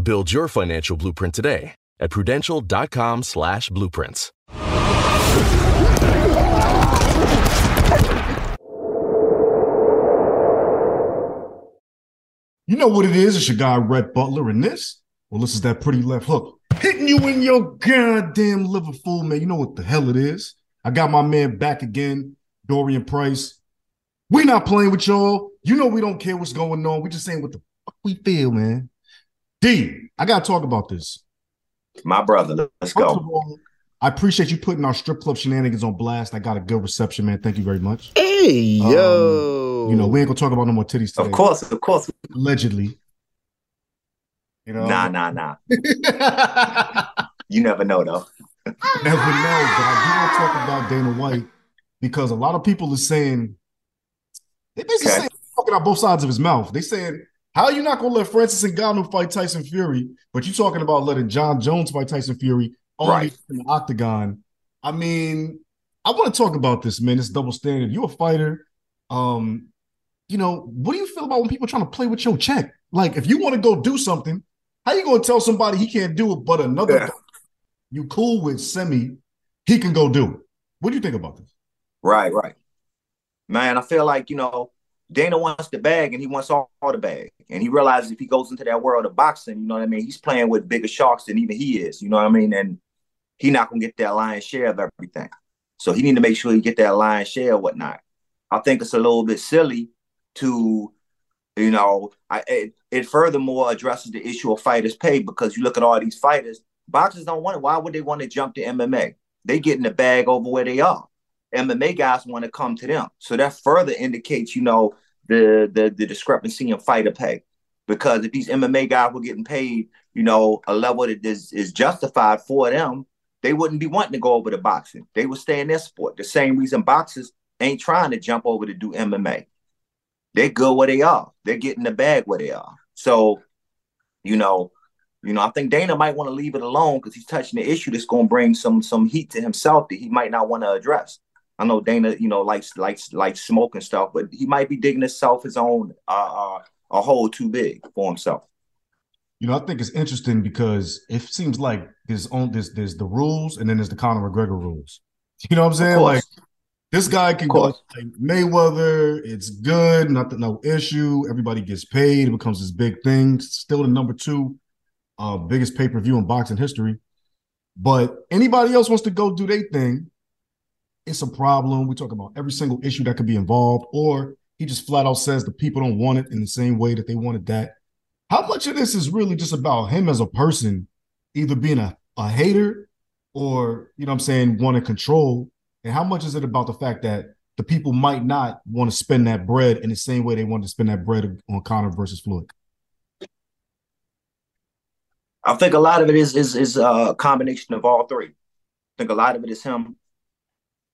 Build your financial blueprint today at prudential.com slash blueprints. You know what it is? It's your guy, Rhett Butler, and this, well, this is that Pritty left hook. Hitting you in your goddamn liver full, man. You know what the hell it is. I got my man back again, Dorian Price. We not playing with y'all. You know we don't care what's going on. We just saying what the fuck we feel, man. D, I gotta talk about this. My brother, let's go. All, I appreciate you putting our strip club shenanigans on blast. I got a good reception, man. Thank you very much. Hey, um, yo. You know, we ain't gonna talk about no more titties today. Of course, of course. Allegedly. You know? Nah, nah, nah. you never know though. never know, but I do want to talk about Dana White because a lot of people are saying they basically okay. saying talking out both sides of his mouth. They saying how are you not gonna let Francis Ngannou fight Tyson Fury, but you talking about letting Jon Jones fight Tyson Fury only right. in the octagon? I mean, I want to talk about this, man. This double standard. You a fighter. Um, you know, what do you feel about when people trying to play with your check? Like, if you want to go do something, how you gonna tell somebody he can't do it, but another yeah. you cool with semi, he can go do it? What do you think about this? Right, right. Man, I feel like, you know, Dana wants the bag and he wants all, all, the bag. And he realizes if he goes into that world of boxing, you know what I mean, he's playing with bigger sharks than even he is, you know what I mean? And he not gonna get that lion's share of everything. So he need to make sure he get that lion's share or whatnot. I think it's a little bit silly to, you know, I it, it furthermore addresses the issue of fighters' pay because you look at all these fighters, boxers don't want it. Why would they want to jump to MMA? They get in the bag over where they are. MMA guys want to come to them. So that further indicates, you know, the the the discrepancy in fighter pay. Because if these MMA guys were getting paid, you know, a level that is, is justified for them, they wouldn't be wanting to go over to boxing. They would stay in their sport. The same reason boxers ain't trying to jump over to do MMA. They're good where they are. They're getting the bag where they are. So, you know, you know, I think Dana might want to leave it alone because he's touching the issue that's going to bring some some heat to himself that he might not want to address. I know Dana, you know, likes likes likes smoke and stuff, but he might be digging himself his own uh, uh, a hole too big for himself. You know, I think it's interesting because it seems like there's on there's there's the rules and then there's the Conor McGregor rules. You know what I'm saying? Like this guy can go like Mayweather. It's good, nothing, no issue. Everybody gets paid. It becomes this big thing. Still the number two uh, biggest pay per view in boxing history. But anybody else wants to go do their thing, it's a problem. We talk about every single issue that could be involved, or he just flat out says the people don't want it in the same way that they wanted that. How much of this is really just about him as a person either being a, a hater or, you know I'm saying, want to control? And how much is it about the fact that the people might not want to spend that bread in the same way they wanted to spend that bread on Conor versus Floyd? I think a lot of it is is is uh, a combination of all three. I think a lot of it is him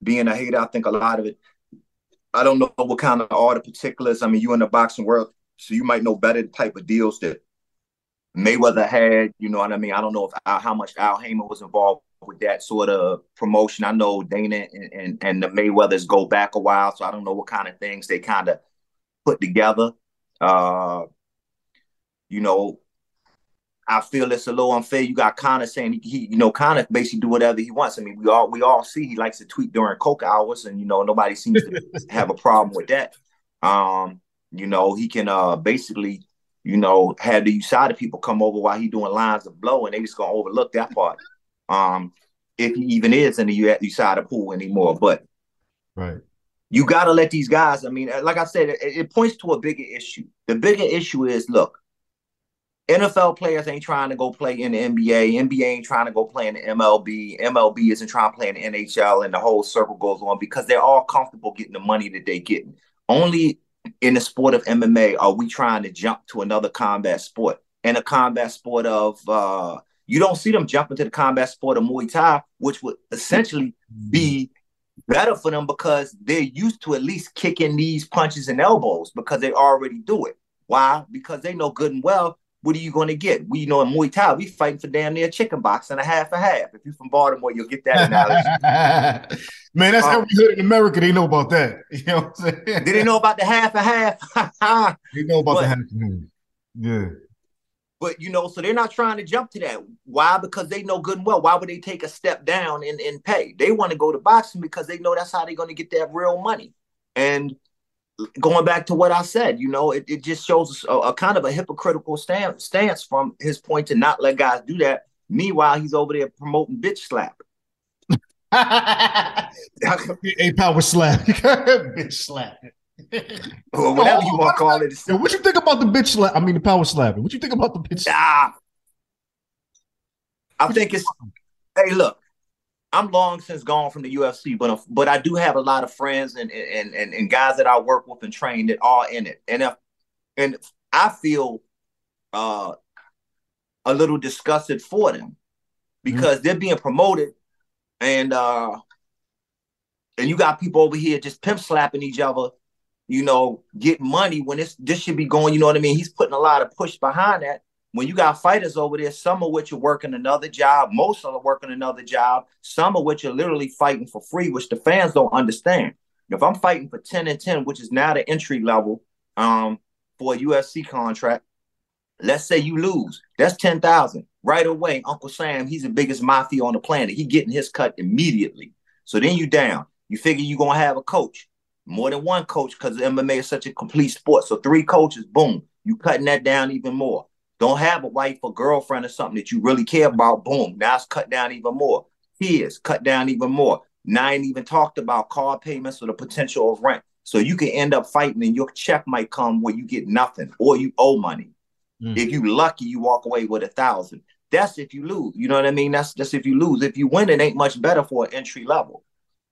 being a hater. I think a lot of it. I don't know what kind of all the particulars. I mean, you in the boxing world, so you might know better the type of deals that Mayweather had. You know what I mean? I don't know if how much Al Haymon was involved with that sort of promotion. I know Dana and, and, and the Mayweathers go back a while, so I don't know what kind of things they kind of put together. Uh, you know, I feel it's a little unfair. You got Conor saying he, he, you know, Conor basically do whatever he wants. I mean, we all we all see he likes to tweet during coke hours, and you know, nobody seems to have a problem with that. Um, you know, he can uh basically, you know, have the USADA people come over while he doing lines of blow, and they just gonna overlook that part. Um, if he even is in the USADA pool anymore, but right. You got to let these guys. I mean, like I said, it, it points to a bigger issue. The bigger issue is, look, NFL players ain't trying to go play in the NBA. NBA ain't trying to go play in the MLB. MLB isn't trying to play in the NHL, and the whole circle goes on because they're all comfortable getting the money that they get. Only in the sport of MMA are we trying to jump to another combat sport. And a combat sport of uh, you don't see them jumping to the combat sport of Muay Thai, which would essentially be better for them because they're used to at least kicking these punches and elbows because they already do it. Why? Because they know good and well what are you going to get? We you know in Muay Thai, we fighting for damn near chicken box and a half a half. If you're from Baltimore, you'll get that analogy. Man, that's um, every hood in America. They know about that. You know what I'm saying? They know about the half a half? they know about but, the half a half. Yeah. But you know, so they're not trying to jump to that. Why? Because they know good and well. Why would they take a step down in, in pay? They want to go to boxing because they know that's how they're going to get that real money. And going back to what I said, you know, it, it just shows a, a kind of a hypocritical stance stance from his point to not let guys do that. Meanwhile, he's over there promoting bitch slap. a power slap, bitch slap, or whatever you want to call it. Yo, what you think about the bitch slap? I mean, the power slap. What you think about the bitch? Ah, I think it's. Hey, look, I'm long since gone from the UFC, but but I do have a lot of friends and and and, and guys that I work with and train that are in it, and if, and I feel uh, a little disgusted for them because mm-hmm. they're being promoted, and uh, and you got people over here just pimp slapping each other, you know, get money when this this should be going. You know what I mean? He's putting a lot of push behind that, when you got fighters over there, some of which are working another job, most of them are working another job, some of which are literally fighting for free, which the fans don't understand. If I'm fighting for 10 and 10, which is now the entry level um, for a UFC contract, let's say you lose, that's 10,000. Right away, Uncle Sam, he's the biggest mafia on the planet. He getting his cut immediately. So then you down. You figure you're going to have a coach, more than one coach because MMA is such a complete sport. So three coaches, boom, you cutting that down even more. Don't have a wife or girlfriend or something that you really care about. Boom. Now it's cut down even more. Kids cut down even more. Now I ain't even talked about car payments or the potential of rent. So you can end up fighting and your check might come where you get nothing or you owe money. Mm. If you lucky, you walk away with a thousand. That's if you lose. You know what I mean? That's just if you lose. If you win, it ain't much better for an entry level.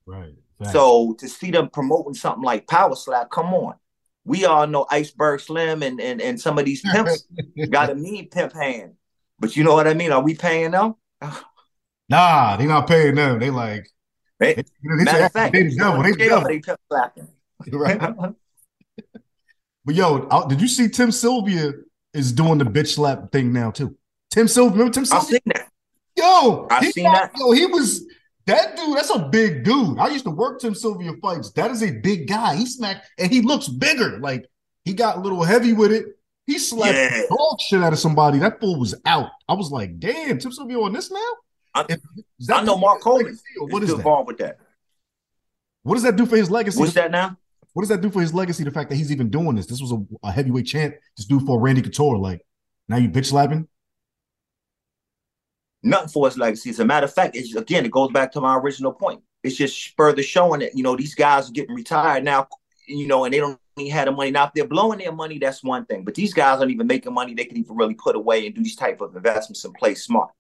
Right. So to see them promoting something like Power Slap, come on we all know Iceberg Slim and and, and some of these pimps got a mean pimp hand. But you know what I mean? Are we paying them? nah, they not paying them. They like they, they, they matter of fact, they the devil. They the devil. They pimp slapping. right. but yo, did you see Tim Sylvia is doing the bitch slap thing now too? Tim Sylvia, remember Tim Sylvia? I've seen that. Yo, I've seen got, that. Yo, he was that dude, that's a big dude. I used to work Tim Sylvia fights. That is a big guy. He smacked and he looks bigger. Like he got a little heavy with it. He slapped yeah. dog shit out of somebody. That fool was out. I was like, damn, Tim Sylvia on this now? I, I know Mark Coleman. What is involved with that? What does that do for his legacy? What's that now? What does that do for his legacy? The fact that he's even doing this. This was a, a heavyweight champ. This dude for Randy Couture. Like now you bitch slapping nothing for his legacy. As a matter of fact, it's again, it goes back to my original point. It's just further showing that you know these guys are getting retired now, you know, and they don't even have the money. Now, if they're blowing their money, that's one thing. But these guys aren't even making money they can even really put away and do these type of investments and play smart.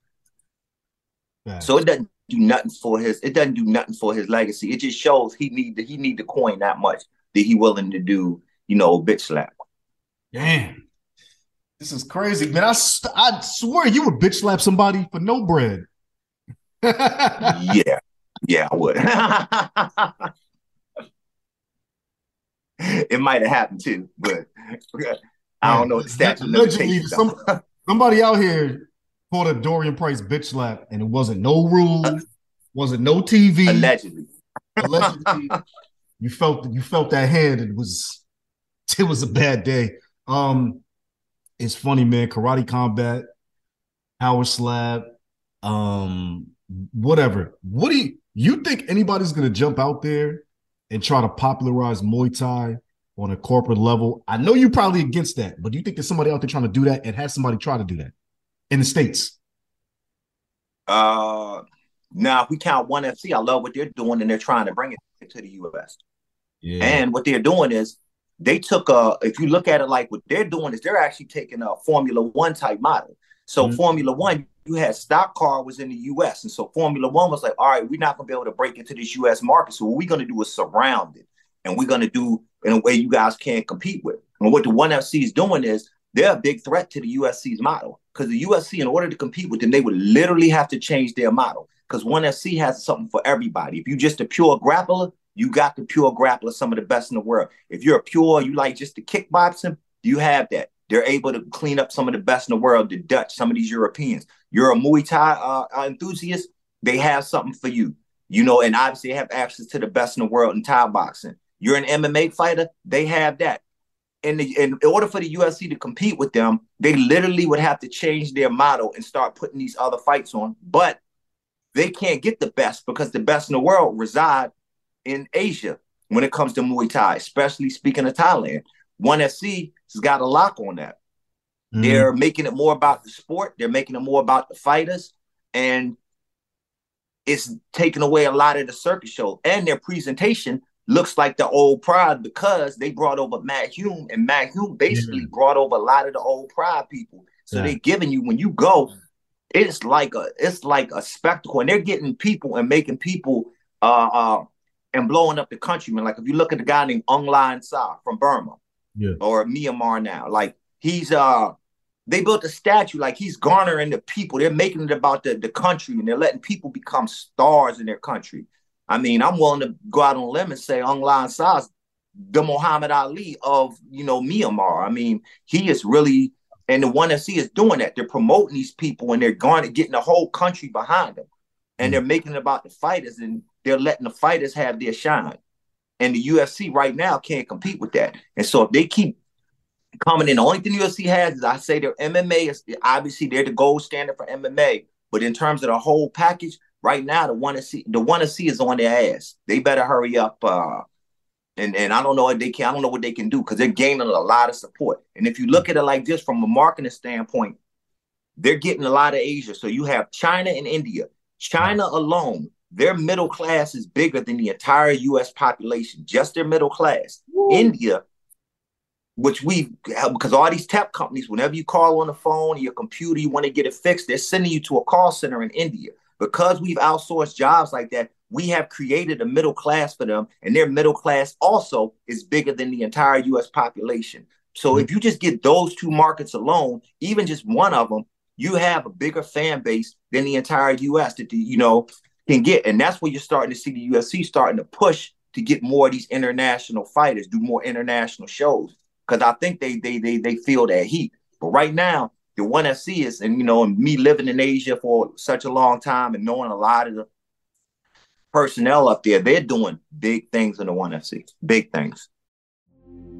So it doesn't do nothing for his. It doesn't do nothing for his legacy. It just shows he need to, he need the coin that much that he willing to do. You know, bitch slap. Damn, this is crazy, man. I I swear you would bitch slap somebody for no bread. yeah, yeah, I would. it might have happened too, but I don't know the statute Allegedly, some, somebody out here called a Dorian Price bitch slap, and it wasn't no rule, wasn't no TV. Allegedly, allegedly, you felt you felt that hand. It was it was a bad day. Um, it's funny, man. Karate combat, Power Slap, um, whatever. What do you you think anybody's gonna jump out there and try to popularize Muay Thai on a corporate level? I know you're probably against that, but do you think there's somebody out there trying to do that and has somebody try to do that in the states? Uh, now if we count ONE FC, I love what they're doing, and they're trying to bring it to the U.S. Yeah. And what they're doing is they took a. If you look at it like what they're doing is they're actually taking a Formula One type model. So mm-hmm. Formula One, you had stock car was in the US. And so Formula One was like, all right, we're not gonna be able to break into this US market. So what we're gonna do is surround it. And we're gonna do in a way you guys can't compete with. And what the one FC is doing is they're a big threat to the UFC's model. Because the UFC in order to compete with them, they would literally have to change their model. Because one FC has something for everybody. If you're just a pure grappler, you got the pure grappler, some of the best in the world. If you're a pure, you like just the kickboxing, you have that. They're able to clean up some of the best in the world, the Dutch, some of these Europeans. You're a Muay Thai uh, enthusiast, they have something for you. You know, and obviously have access to the best in the world in Thai boxing. You're an MMA fighter, they have that. In, in order for the UFC to compete with them, they literally would have to change their model and start putting these other fights on. But they can't get the best because the best in the world reside in Asia when it comes to Muay Thai, especially speaking of Thailand. ONE FC has got a lock on that. Mm-hmm. They're making it more about the sport. They're making it more about the fighters, and it's taking away a lot of the circus show. And their presentation looks like the old Pride because they brought over Matt Hume, and Matt Hume basically yeah. brought over a lot of the old Pride people. So yeah. they're giving you when you go, it's like a it's like a spectacle, and they're getting people and making people uh uh and blowing up the country. Man, like if you look at the guy named Aung La N Sang from Burma, yeah. or Myanmar now. Like he's uh they built a statue like he's garnering the people. They're making it about the, the country and they're letting people become stars in their country. I mean, I'm willing to go out on a limb and say Aung La N Sang's the Muhammad Ali of you know Myanmar. I mean, he is really and the ONE FC is doing that. They're promoting these people and they're going getting the whole country behind them. And mm-hmm. they're making it about the fighters and they're letting the fighters have their shine. And the UFC right now can't compete with that. And so if they keep coming in, the only thing the UFC has is I say their MMA is obviously they're the gold standard for MMA. But in terms of the whole package, right now the ONE FC the ONE FC is on their ass. They better hurry up. Uh, and and I don't know what they can. I don't know what they can do because they're gaining a lot of support. And if you look at it like this from a marketing standpoint, they're getting a lot of Asia. So you have China and India. China alone their middle class is bigger than the entire US population, just their middle class. Woo. India, which we because all these tech companies, whenever you call on the phone, your computer, you want to get it fixed, they're sending you to a call center in India. Because we've outsourced jobs like that, we have created a middle class for them, and their middle class also is bigger than the entire US population. So mm-hmm. if you just get those two markets alone, even just one of them, you have a bigger fan base than the entire US that you know can get. And that's where you're starting to see the UFC starting to push to get more of these international fighters, do more international shows. Because I think they they they they feel that heat. But right now, the ONE FC is, and you know, and me living in Asia for such a long time and knowing a lot of the personnel up there, they're doing big things in the ONE FC. Big things.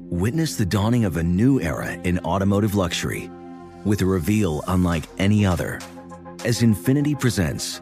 Witness the dawning of a new era in automotive luxury with a reveal unlike any other as Infiniti presents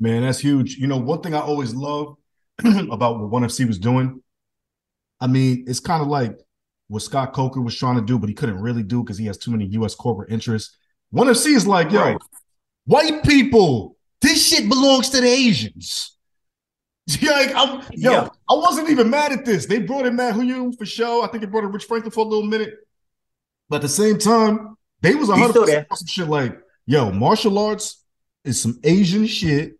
Man, that's huge. You know, one thing I always love about what ONE FC was doing, I mean, it's kind of like what Scott Coker was trying to do, but he couldn't really do because he has too many U.S. corporate interests. ONE FC is like, yo, right. white people, this shit belongs to the Asians. like, I'm, yo, yeah. I wasn't even mad at this. They brought in Matt Hume for show. I think they brought in Rich Franklin for a little minute. But at the same time, they was 100% some shit like, yo, martial arts is some Asian shit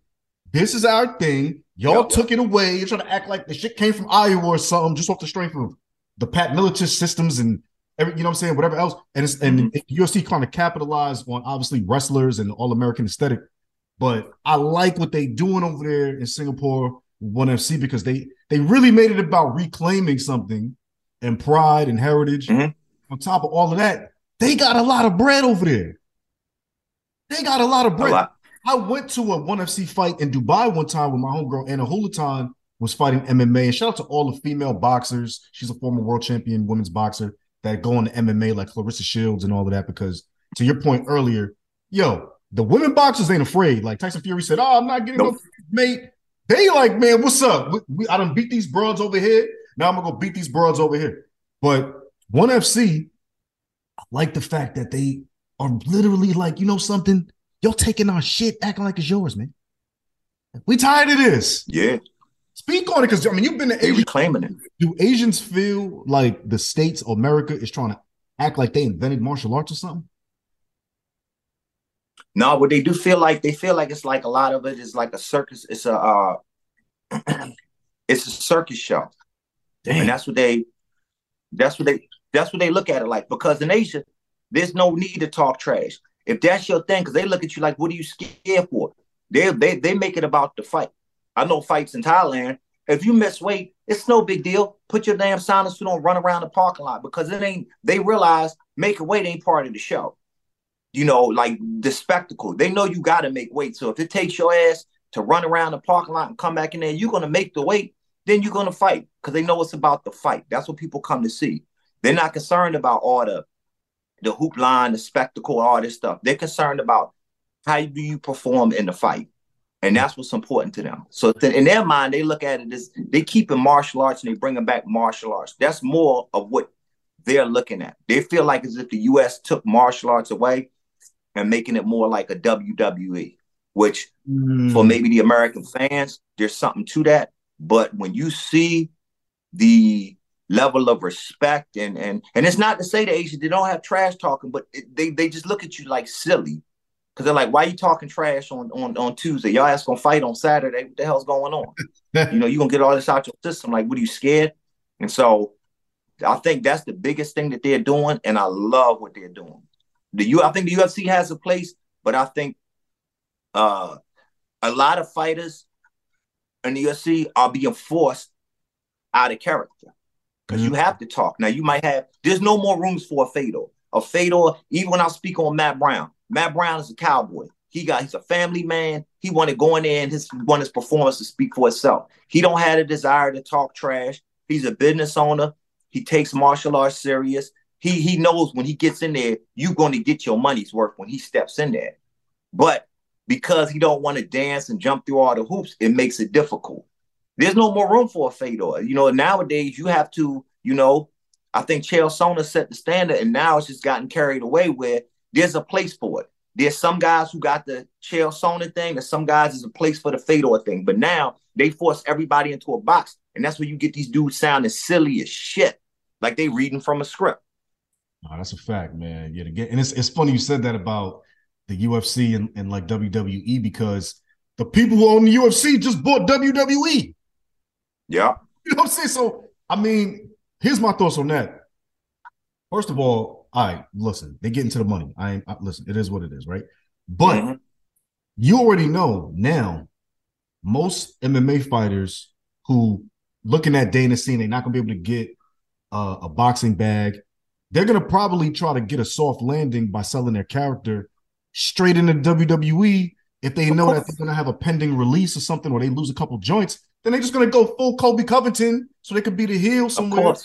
this is our thing. Y'all yep. took it away. You're trying to act like the shit came from Iowa or something, just off the strength of the Pat Miletich systems and every, you know what I'm saying, whatever else. And it's mm-hmm. and UFC kind of capitalized on obviously wrestlers and all American aesthetic. But I like what they doing over there in Singapore, ONE FC, because they they really made it about reclaiming something and pride and heritage. Mm-hmm. On top of all of that, they got a lot of bread over there. They got a lot of bread. Lot. I went to a ONE FC fight in Dubai one time with my homegirl Ana Julaton was fighting MMA. And shout out to all the female boxers. She's a former world champion women's boxer that go into MMA like Claressa Shields and all of that. Because to your point earlier, yo, the women boxers ain't afraid. Like Tyson Fury said, "Oh, I'm not getting nope. no mate." They like, man, what's up? We, we, I done beat these broads over here. Now I'm gonna go beat these broads over here. But ONE FC, I like the fact that they are literally like, you know, something Y'all taking our shit, acting like it's yours, man. We tired of this. Yeah. Speak on it, because I mean, you've been to Asia. claiming it. Do Asians feel like the states of America is trying to act like they invented martial arts or something? No, but they do feel like they feel like it's like a lot of it is like a circus. It's a uh, it's a circus show, Damn. and that's what they that's what they that's what they look at it like. Because in Asia, there's no need to talk trash. If that's your thing, because they look at you like, what are you scared for? They they they make it about the fight. I know fights in Thailand. If you miss weight, it's no big deal. Put your damn silence suit on, run around the parking lot because it ain't. They realize making weight ain't part of the show. You know, like the spectacle. They know you got to make weight. So if it takes your ass to run around the parking lot and come back in there, you're gonna make the weight. Then you're gonna fight because they know it's about the fight. That's what people come to see. They're not concerned about all the the hoop line, the spectacle, all this stuff. They're concerned about how do you perform in the fight. And that's what's important to them. So in their mind, they look at it as they keep in martial arts and they bring them back martial arts. That's more of what they're looking at. They feel like as if the US took martial arts away and making it more like a WWE, which mm. for maybe the American fans, there's something to that. But when you see the level of respect and and and it's not to say the Asians they don't have trash talking, but it, they they just look at you like silly because they're like, why are you talking trash on on on Tuesday? Y'all ass gonna fight on Saturday. What the hell's going on? you know, you gonna get all this out your system. Like, what are you scared? And so I think that's the biggest thing that they're doing, and I love what they're doing. The U, I think the UFC has a place, but I think uh, a lot of fighters in the UFC are being forced out of character because mm-hmm. you have to talk. Now you might have. There's no more rooms for a Fedor. A Fedor. Even when I speak on Matt Brown, Matt Brown is a cowboy. He got. He's a family man. He wanted going in there and his want his performance to speak for itself. He don't have a desire to talk trash. He's a business owner. He takes martial arts serious. He he knows when he gets in there, you're going to get your money's worth when he steps in there. But because he don't want to dance and jump through all the hoops, it makes it difficult. There's no more room for a Fedor. You know, nowadays you have to, you know, I think Chael Sonnen set the standard, and now it's just gotten carried away where there's a place for it. There's some guys who got the Chael Sonnen thing, and some guys is a place for the Fedor thing. But now they force everybody into a box, and that's where you get these dudes sounding silly as shit, like they reading from a script. No, that's a fact, man. Yeah, get, and it's it's funny you said that about the UFC and, and like WWE because the people who own the UFC just bought WWE. Yeah. You know what I'm saying? So, I mean, here's my thoughts on that. First of all, right, listen, they get into the money. I ain't I, listen, it is what it is, right? But mm-hmm. you already know now, most MMA fighters who looking at Dana seeing they're not gonna be able to get uh, a boxing bag, they're gonna probably try to get a soft landing by selling their character straight into WWE. If they know that they're gonna have a pending release or something, or they lose a couple joints, then they're just gonna go full Colby Covington so they could be the heel somewhere.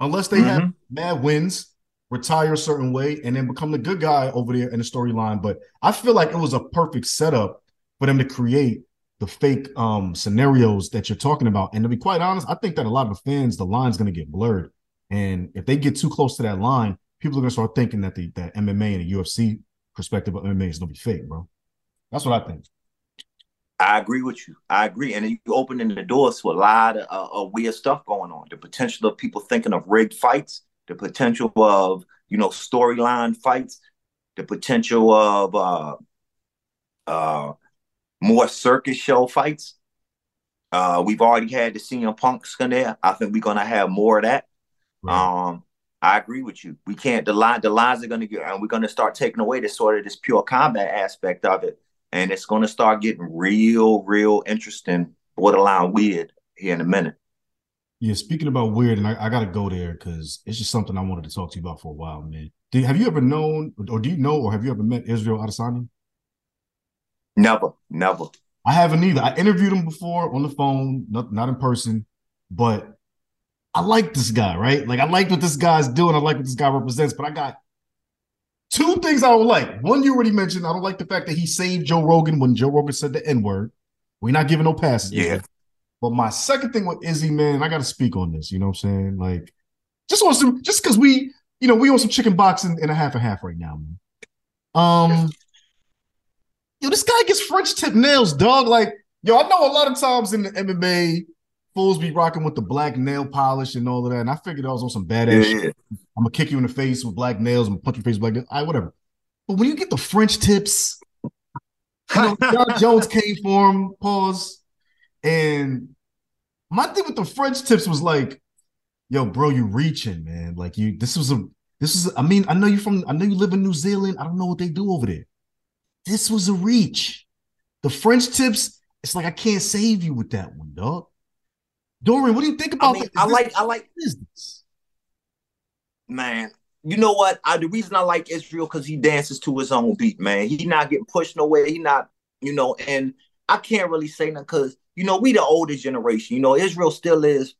Unless they mm-hmm. have mad wins, retire a certain way, and then become the good guy over there in the storyline. But I feel like it was a perfect setup for them to create the fake um, scenarios that you're talking about. And to be quite honest, I think that a lot of the fans, the line's gonna get blurred. And if they get too close to that line, people are gonna start thinking that the that MMA and the UFC perspective of MMA is gonna be fake, bro. That's what I think. I agree with you. I agree, and you're opening the doors to a lot of, uh, of, weird stuff going on. The potential of people thinking of rigged fights, the potential of you know storyline fights, the potential of uh, uh, more circus show fights. Uh, we've already had the CM Punks in there. I think we're gonna have more of that. Right. Um, I agree with you. We can't the line the lines are gonna get and we're gonna start taking away this sort of this pure combat aspect of it and it's going to start getting real, real interesting, borderline weird here in a minute. Yeah, speaking about weird, and I, I got to go there because it's just something I wanted to talk to you about for a while, man. Do, have you ever known, or do you know, or have you ever met Israel Adesanya? Never, never. I haven't either. I interviewed him before on the phone, not, not in person, but I like this guy, right? Like I like what this guy's doing. I like what this guy represents, but I got Two things I don't like. One, you already mentioned. I don't like the fact that he saved Joe Rogan when Joe Rogan said the N word. We're not giving no passes. Yeah. But my second thing with Izzy, man, I got to speak on this. You know what I'm saying? Like, just on some, just because we, you know, we on some chicken boxing in a half and half right now, man. Um, yo, this guy gets French tip nails, dog. Like, yo, I know a lot of times in the MMA, fools be rocking with the black nail polish and all of that. And I figured I was on some badass yeah, shit. I'm gonna kick you in the face with black nails. I'm gonna punch your face with black nails. I whatever. But when you get the French tips, you know, Jon Jones came for him. Pause. And my thing with the French tips was like, yo, bro, you reaching, man. Like you, this was a, this is. I mean, I know you from, I know you live in New Zealand. I don't know what they do over there. This was a reach. The French tips. It's like I can't save you with that one, dog. Dorian, what do you think about I mean, I like I like business. Man, you know what? I the reason I like Israel because he dances to his own beat, man. He not getting pushed nowhere. He not, you know, and I can't really say nothing because you know we the oldest generation. You know, Israel still is.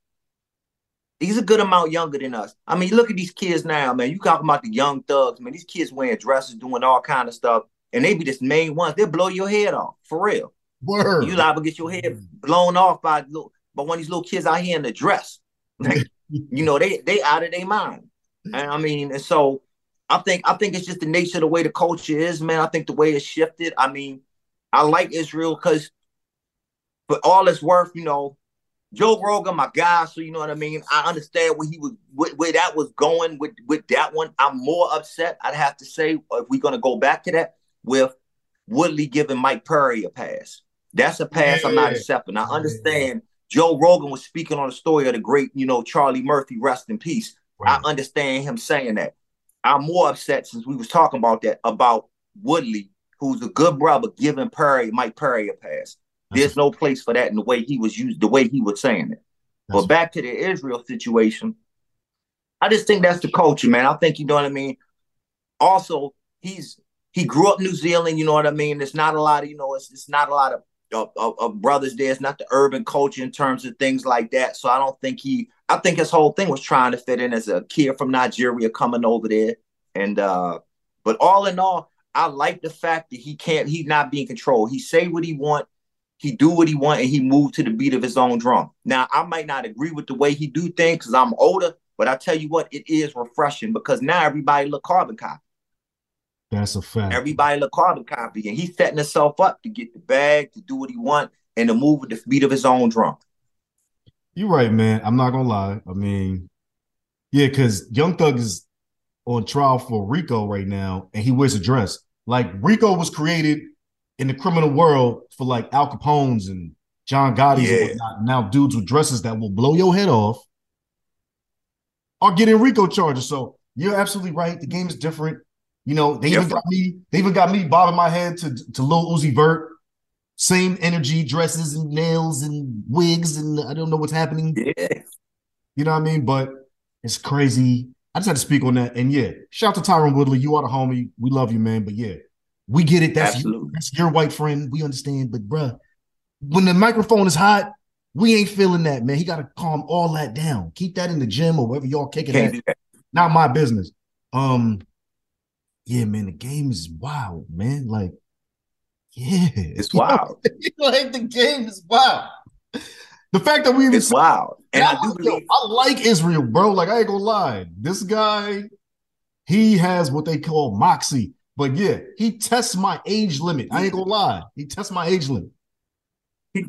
He's a good amount younger than us. I mean, look at these kids now, man. You talking about the young thugs, man. These kids wearing dresses, doing all kind of stuff, and they be the main ones. They'll blow your head off for real. Word. You liable to get your head mm. blown off by little but when these little kids out here in the dress, like, you know, they they out of their mind. And I mean, and so I think I think it's just the nature of the way the culture is, man. I think the way it's shifted. I mean, I like Israel because for all it's worth, you know, Joe Rogan, my guy, so you know what I mean. I understand where he was, where, where, that was going with with that one. I'm more upset. I'd have to say if we're gonna go back to that with Woodley giving Mike Perry a pass. That's a pass yeah. I'm not accepting. I understand Joe Rogan was speaking on the story of the great, you know, Charlie Murphy, rest in peace. Right. I understand him saying that. I'm more upset since we was talking about that about Woodley, who's a good brother, giving Perry Mike Perry a pass. That's There's no place for that in the way he was used, the way he was saying it. That's but back to the Israel situation, I just think that's the culture, man. I think you know what I mean. Also, he's he grew up New Zealand, you know what I mean. It's not a lot of, you know, it's it's not a lot of of, of, brothers there. It's not the urban culture in terms of things like that. So I don't think he. I think his whole thing was trying to fit in as a kid from Nigeria coming over there. And uh, but all in all, I like the fact that he can't. He's not being controlled. He say what he want. He do what he want, and he move to the beat of his own drum. Now I might not agree with the way he do things because I'm older, but I tell you what, it is refreshing because now everybody look carbon copy. That's a fact. Everybody look carbon copy, and he's setting himself up to get the bag, to do what he want, and to move with the beat of his own drum. You're right, man. I'm not gonna lie. I mean, yeah, because Young Thug is on trial for RICO right now, and he wears a dress. Like RICO was created in the criminal world for like Al Capone's and John Gotti's yeah. and whatnot. Now dudes with dresses that will blow your head off are getting RICO charges. So you're absolutely right. The game is different. You know, they even got me, they even got me bobbing my head to, to Lil Uzi Vert. Same energy, dresses and nails and wigs, and I don't know what's happening. Yeah. You know what I mean? But it's crazy. I just had to speak on that. And yeah, shout out to Tyron Woodley. You are the homie. We love you, man. But yeah, we get it. That's, you, that's your white friend. We understand. But bruh, when the microphone is hot, we ain't feeling that, man. He got to calm all that down. Keep that in the gym or wherever y'all kicking at. Not my business. Um, yeah, man, the game is wild, man. Like, yeah, it's wild. like the game is wild. The fact that we even it's wild, and I, I do believe I like Israel, bro. Like I ain't gonna lie, this guy, he has what they call moxie. But yeah, he tests my age limit. I ain't gonna lie, he tests my age limit. He,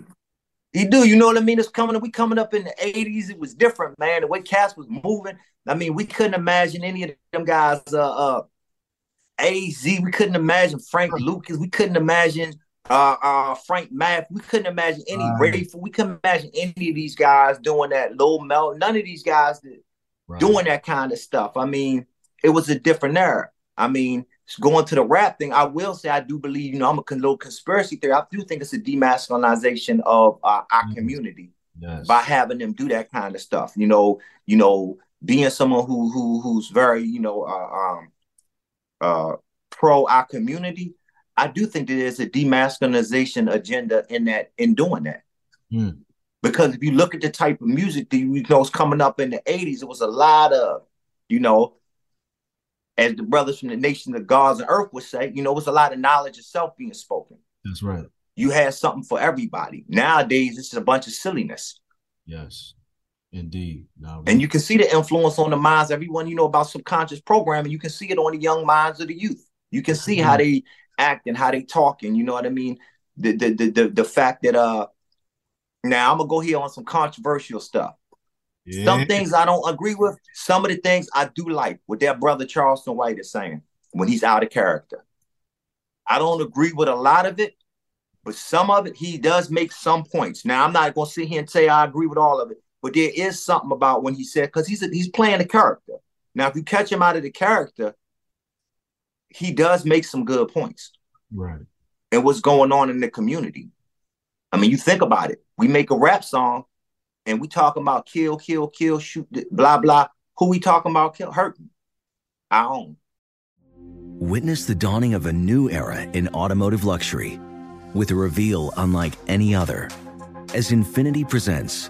he do, you know what I mean? It's coming. We coming up in the '80s. It was different, man. The way Cass was moving. I mean, we couldn't imagine any of them guys. Uh, uh AZ. We couldn't imagine Frank Lucas. We couldn't imagine uh, uh, Frank Math. We couldn't imagine any right. Rayful. We couldn't imagine any of these guys doing that low melt. None of these guys right. doing that kind of stuff. I mean, it was a different era. I mean, going to the rap thing, I will say I do believe, you know, I'm a little conspiracy theory. I do think it's a demasculinization of uh, our mm-hmm. community yes. by having them do that kind of stuff. You know, you know, being someone who who who's very, you know, uh, um, uh, pro our community, I do think that there's a demasculinization agenda in that in doing that. Mm. Because if you look at the type of music that you know is coming up in the 80s, it was a lot of, you know, as the brothers from the nation of gods and earth would say, you know, it was a lot of knowledge itself being spoken. That's right. You had something for everybody. Nowadays, it's a bunch of silliness. Yes. Indeed. No, and you can see the influence on the minds. Everyone you know about subconscious programming, you can see it on the young minds of the youth. You can see mm-hmm. how they act and how they talk, and you know what I mean. The the the the, the fact that uh, now I'm gonna go here on some controversial stuff. Yeah. Some things I don't agree with. Some of the things I do like what that brother Charleston White is saying when he's out of character. I don't agree with a lot of it, but some of it he does make some points. Now I'm not gonna sit here and say I agree with all of it but there is something about when he said because he's a, he's playing a character. Now, if you catch him out of the character, he does make some good points. Right. And what's going on in the community. I mean, you think about it. We make a rap song and we talking about kill, kill, kill, shoot, blah, blah. Who we talking about kill, hurting? Our own. Witness the dawning of a new era in automotive luxury with a reveal unlike any other as Infiniti presents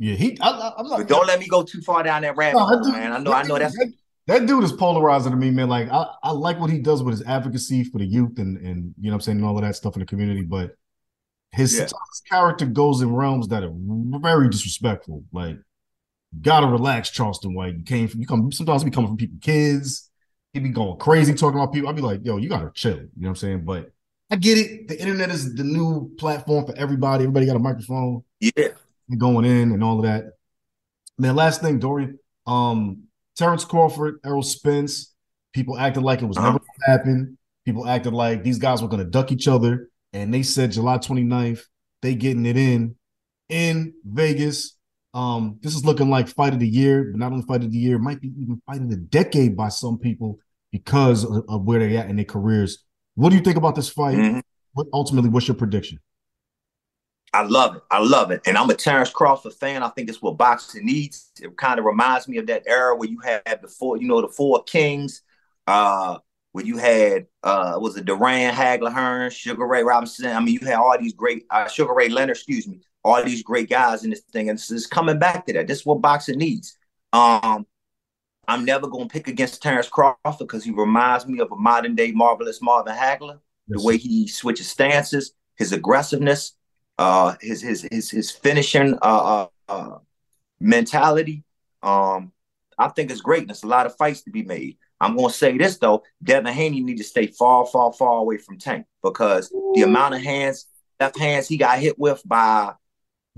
Yeah, he. I, am not. But don't let me go too far down that rabbit No, hole, dude- man. I know, that I know that's that, that dude is polarizing to me, man. Like I, I like what he does with his advocacy for the youth and and you know what I'm saying and all of that stuff in the community, but his, Yeah. character goes in realms that are very disrespectful. Like, gotta relax, Charleston White. You came from you come sometimes we come from people, kids. He be going crazy talking about people. I'd be like, yo, you gotta chill. You know what I'm saying? But I get it. The internet is the new platform for everybody. Everybody got a microphone yeah. And going in and all of that. Man, last thing, Dorian. Um, Terence Crawford, Errol Spence, people acted like it was Uh-huh. never gonna happen. People acted like these guys were gonna duck each other, and they said July 29th, they getting it in in Vegas. Um, this is looking like fight of the year, but not only fight of the year, might be even fight of the decade by some people because of, of where they're at in their careers. What do you think about this fight? Mhm. What ultimately, what's your prediction? I love it. I love it. And I'm a Terence Crawford fan. I think it's what boxing needs. It kind of reminds me of that era where you had the four, you know, the four kings, uh, where you had uh was it Duran, Hagler Hearn, Sugar Ray Robinson. I mean, you had all these great uh Sugar Ray Leonard, excuse me, all these great guys in this thing. And it's, is coming back to that. This is what boxing needs. Um, I'm never gonna pick against Terence Crawford because he reminds me of a modern day marvelous Marvin Hagler the way he switches stances, his aggressiveness, uh, his his his his finishing uh, uh, uh, mentality. Um, I think it's great. There's a lot of fights to be made. I'm gonna say this though, Devin Haney need to stay far, far, far away from Tank because the amount of hands, left hands he got hit with by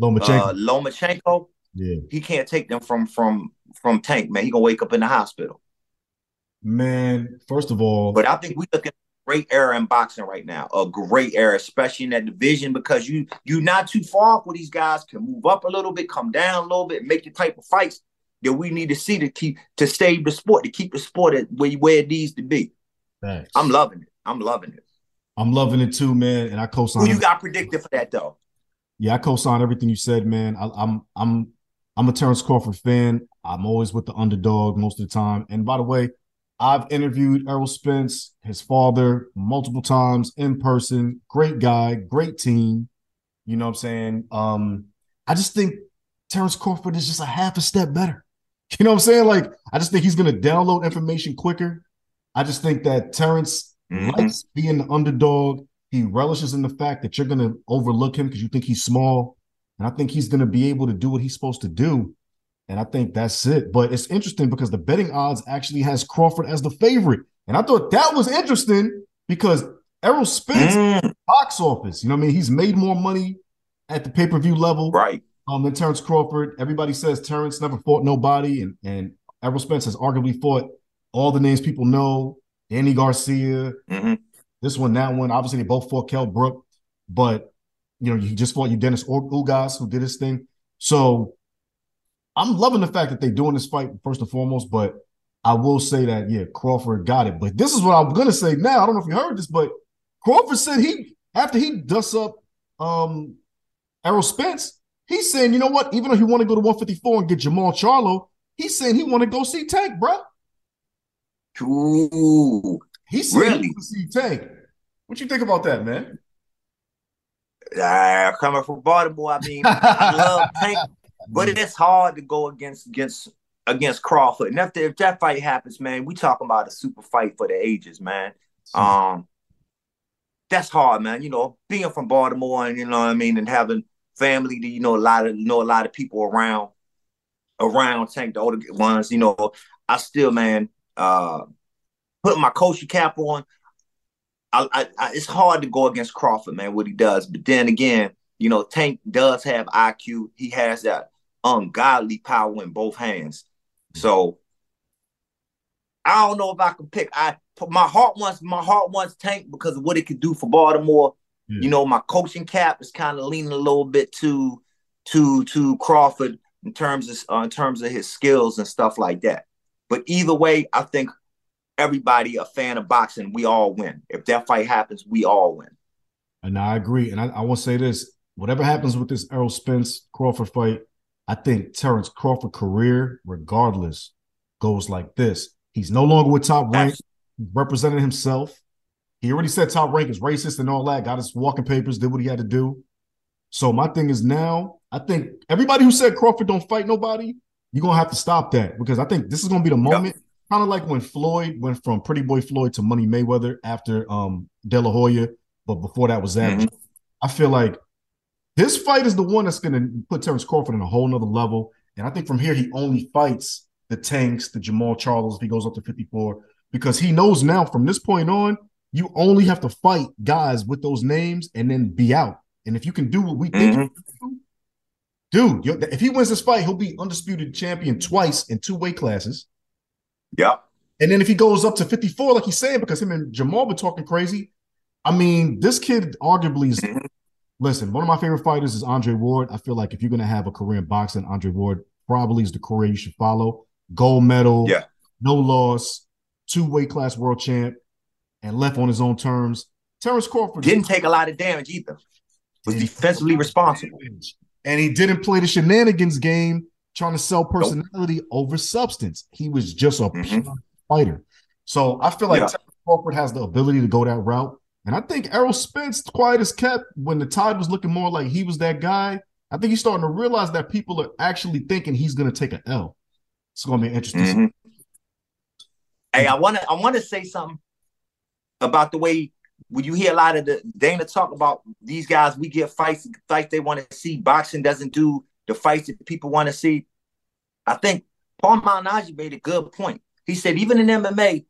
Lomachenko. uh, Lomachenko, yeah. he can't take them from from from Tank. Man, he gonna wake up in the hospital. Man, first of all, But I think we look at great era in boxing right now, a great era, especially in that division, because you you're not too far off where these guys can move up a little bit, come down a little bit, make the type of fights that we need to see to keep to save the sport, to keep the sport at where, where it needs to be. Thanks. I'm loving it. I'm loving it. I'm loving it too, man. And I co-sign. Who you got predicted for that though? Yeah, I co-sign everything you said, man. I, I'm I'm I'm a Terence Crawford fan. I'm always with the underdog most of the time. And by the way, I've interviewed Errol Spence, his father, multiple times in person. Great guy, great team. You know what I'm saying? Um, I just think Terence Crawford is just a half a step better. You know what I'm saying? Like, I just think he's gonna download information quicker. I just think that Terence Mhm. likes being the underdog. He relishes in the fact that you're going to overlook him because you think he's small. And I think he's going to be able to do what he's supposed to do. And I think that's it. But it's interesting because the betting odds actually has Crawford as the favorite. And I thought that was interesting because Errol Spence Mm, box office, you know what I mean? He's made more money at the pay-per-view level right. um, than Terence Crawford. Everybody says Terence never fought nobody, and and Errol Spence has arguably fought all the names people know: Danny Garcia, Mhm. this one, that one. Obviously, they both fought Kell Brook, but you know he just fought you Dennis Or- Ugas, who did his thing. So I'm loving the fact that they're doing this fight first and foremost, but I will say that yeah, Crawford got it. But this is what I'm gonna say now. I don't know if you heard this, but Crawford said he after he dusts up um Errol Spence, he's saying, you know what? Even though he want to go to 154 and get Jermall Charlo, he's saying he want to go see Tank, bro. Ooh, he's really he see Tank. What you think about that, man? Uh, coming from Baltimore, I mean, I love Tank, but it's hard to go against against against Crawford. And if, if that fight happens, man, we talking about a super fight for the ages, man. Um, that's hard, man. You know, being from Baltimore and you know what I mean, and having family to you know a lot of know a lot of people around around Tank, the older ones. You know, I still, man, uh, put my coaching cap on. I, I, I, it's hard to go against Crawford, man, what he does. But then again, you know, Tank does have IQ. He has that ungodly power in both hands. So I don't know if I can pick. I my heart wants my heart wants Tank because of what it could do for Baltimore. Yeah. You know, my coaching cap is kind of leaning a little bit to to to Crawford in terms of uh, in terms of his skills and stuff like that. But either way, I think everybody a fan of boxing, we all win. If that fight happens, we all win. And I agree. And I, I want to say this: whatever happens with this Errol Spence Crawford fight, I think Terence Crawford career, regardless, goes like this. He's no longer with top rank. He's representing himself. He already said top rank is racist and all that. Got his walking papers, did what he had to do. So my thing is now, I think everybody who said Crawford don't fight nobody, you're gonna have to stop that because I think this is gonna be the moment. Yep. Kind of like when Floyd went from Pretty Boy Floyd to Money Mayweather after um De La Hoya, but before that was that. Mm-hmm. I feel like his fight is the one that's gonna put Terence Crawford on a whole nother level. And I think from here he only fights the tanks, the Jermall Charlos, if he goes up to 54, because he knows now from this point on, you only have to fight guys with those names and then be out. And if you can do what we think, mm-hmm. dude, if he wins this fight, he'll be undisputed champion twice in two weight classes. Yeah. And then if he goes up to 54, like he's saying, because him and Jermall been talking crazy, I mean, this kid arguably is. Listen, one of my favorite fighters is Andre Ward. I feel like if you're going to have a career in boxing, Andre Ward probably is the career you should follow. Gold medal, yeah, no loss, two weight class world champ, and left on his own terms. Terence Crawford didn't take a lot of damage either was defensively responsible. And he didn't play the shenanigans game trying to sell personality nope. over substance. He was just a mm-hmm. fighter. So I feel like yeah. Crawford has the ability to go that route. And I think Errol Spence, quiet as kept, when the tide was looking more like he was that guy, I think he's starting to realize that people are actually thinking he's going to take an L. It's going to be interesting. Mm-hmm. Hey, I want to I want to say something about the way when you hear a lot of the Dana talk about these guys, we get fights, fights they want to see. Boxing doesn't do the fights that people want to see. I think Paul Malignaggi made a good point. He said even in MMA,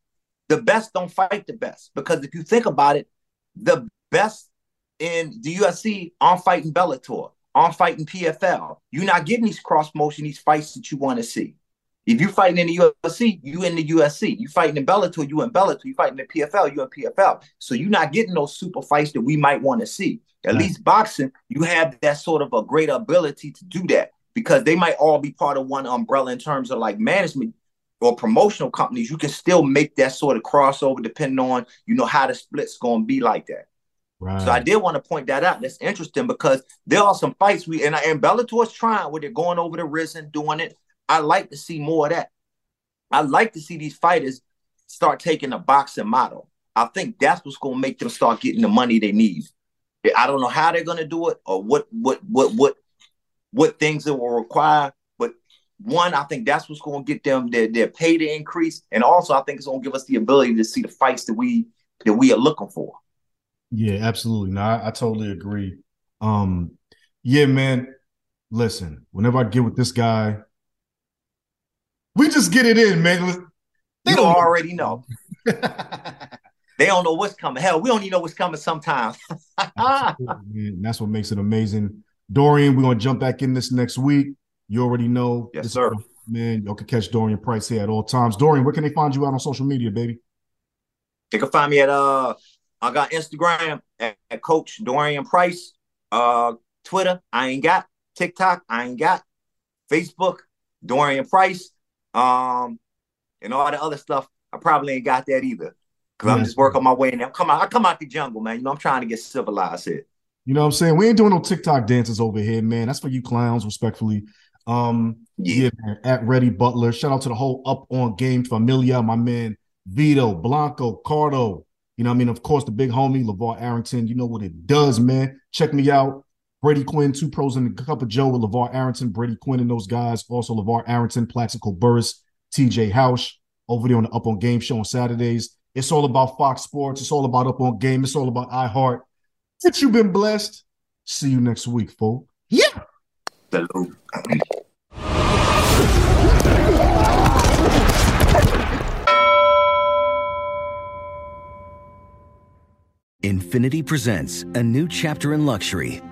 the best don't fight the best because if you think about it, the best in the UFC aren't fighting Bellator, aren't fighting PFL. You're not getting these cross motion, these fights that you want to see. If you're fighting in the UFC, you in the UFC. You fighting in Bellator, you in Bellator. You fighting in PFL, you in PFL. So you're not getting those super fights that we might want to see. At right. least boxing, you have that sort of a great ability to do that because they might all be part of one umbrella in terms of like management or promotional companies. You can still make that sort of crossover depending on you know how the split's going to be like that. Right. So I did want to point that out. That's interesting because there are some fights we and, and Bellator's trying where they're going over the wrist and doing it. I like to see more of that. I like to see these fighters start taking a boxing model. I think that's what's going to make them start getting the money they need. I don't know how they're going to do it or what what what what what things it will require, one, I think that's what's going to get them their, their pay to increase, and also I think it's going to give us the ability to see the fights that we that we are looking for. Yeah, absolutely. No, I, I totally agree. Um, yeah, man. Listen, whenever I get with this guy, we just get it in, man. They don't already know. they don't know what's coming. Hell, we don't even know what's coming sometimes. that's what makes it amazing. Dorian, we're gonna jump back in this next week. You already know. Yes, this sir. Man, y'all can catch Dorian Price here at all times. Dorian, where can they find you out on social media, baby? They can find me at uh I got Instagram at, at Coach Dorian Price. Uh Twitter, I ain't got. TikTok, I ain't got. Facebook, Dorian Price. Um, and all the other stuff. I probably ain't got that either. Cause I'm just working my way in there. Come out, I come out the jungle, man. You know, I'm trying to get civilized here. You know what I'm saying? We ain't doing no TikTok dances over here, man. That's for you clowns, respectfully. Um, yeah, man. At Ready Butler. Shout out to the whole up on game familia, my man Vito, Blanco, Cardo. You know I mean? Of course, the big homie, LaVar Arrington. You know what it does, man. Check me out. Brady Quinn, two pros and a cup of Joe with LaVar Arrington, Brady Quinn and those guys. Also, LaVar Arrington, Plaxico Burress, TJ Housh over there on the Up on Game show on Saturdays. It's all about Fox Sports. It's all about Up on Game. It's all about iHeart. Since you've been blessed, see you next week, folks. Yeah. Hello. Infiniti presents a new chapter in luxury,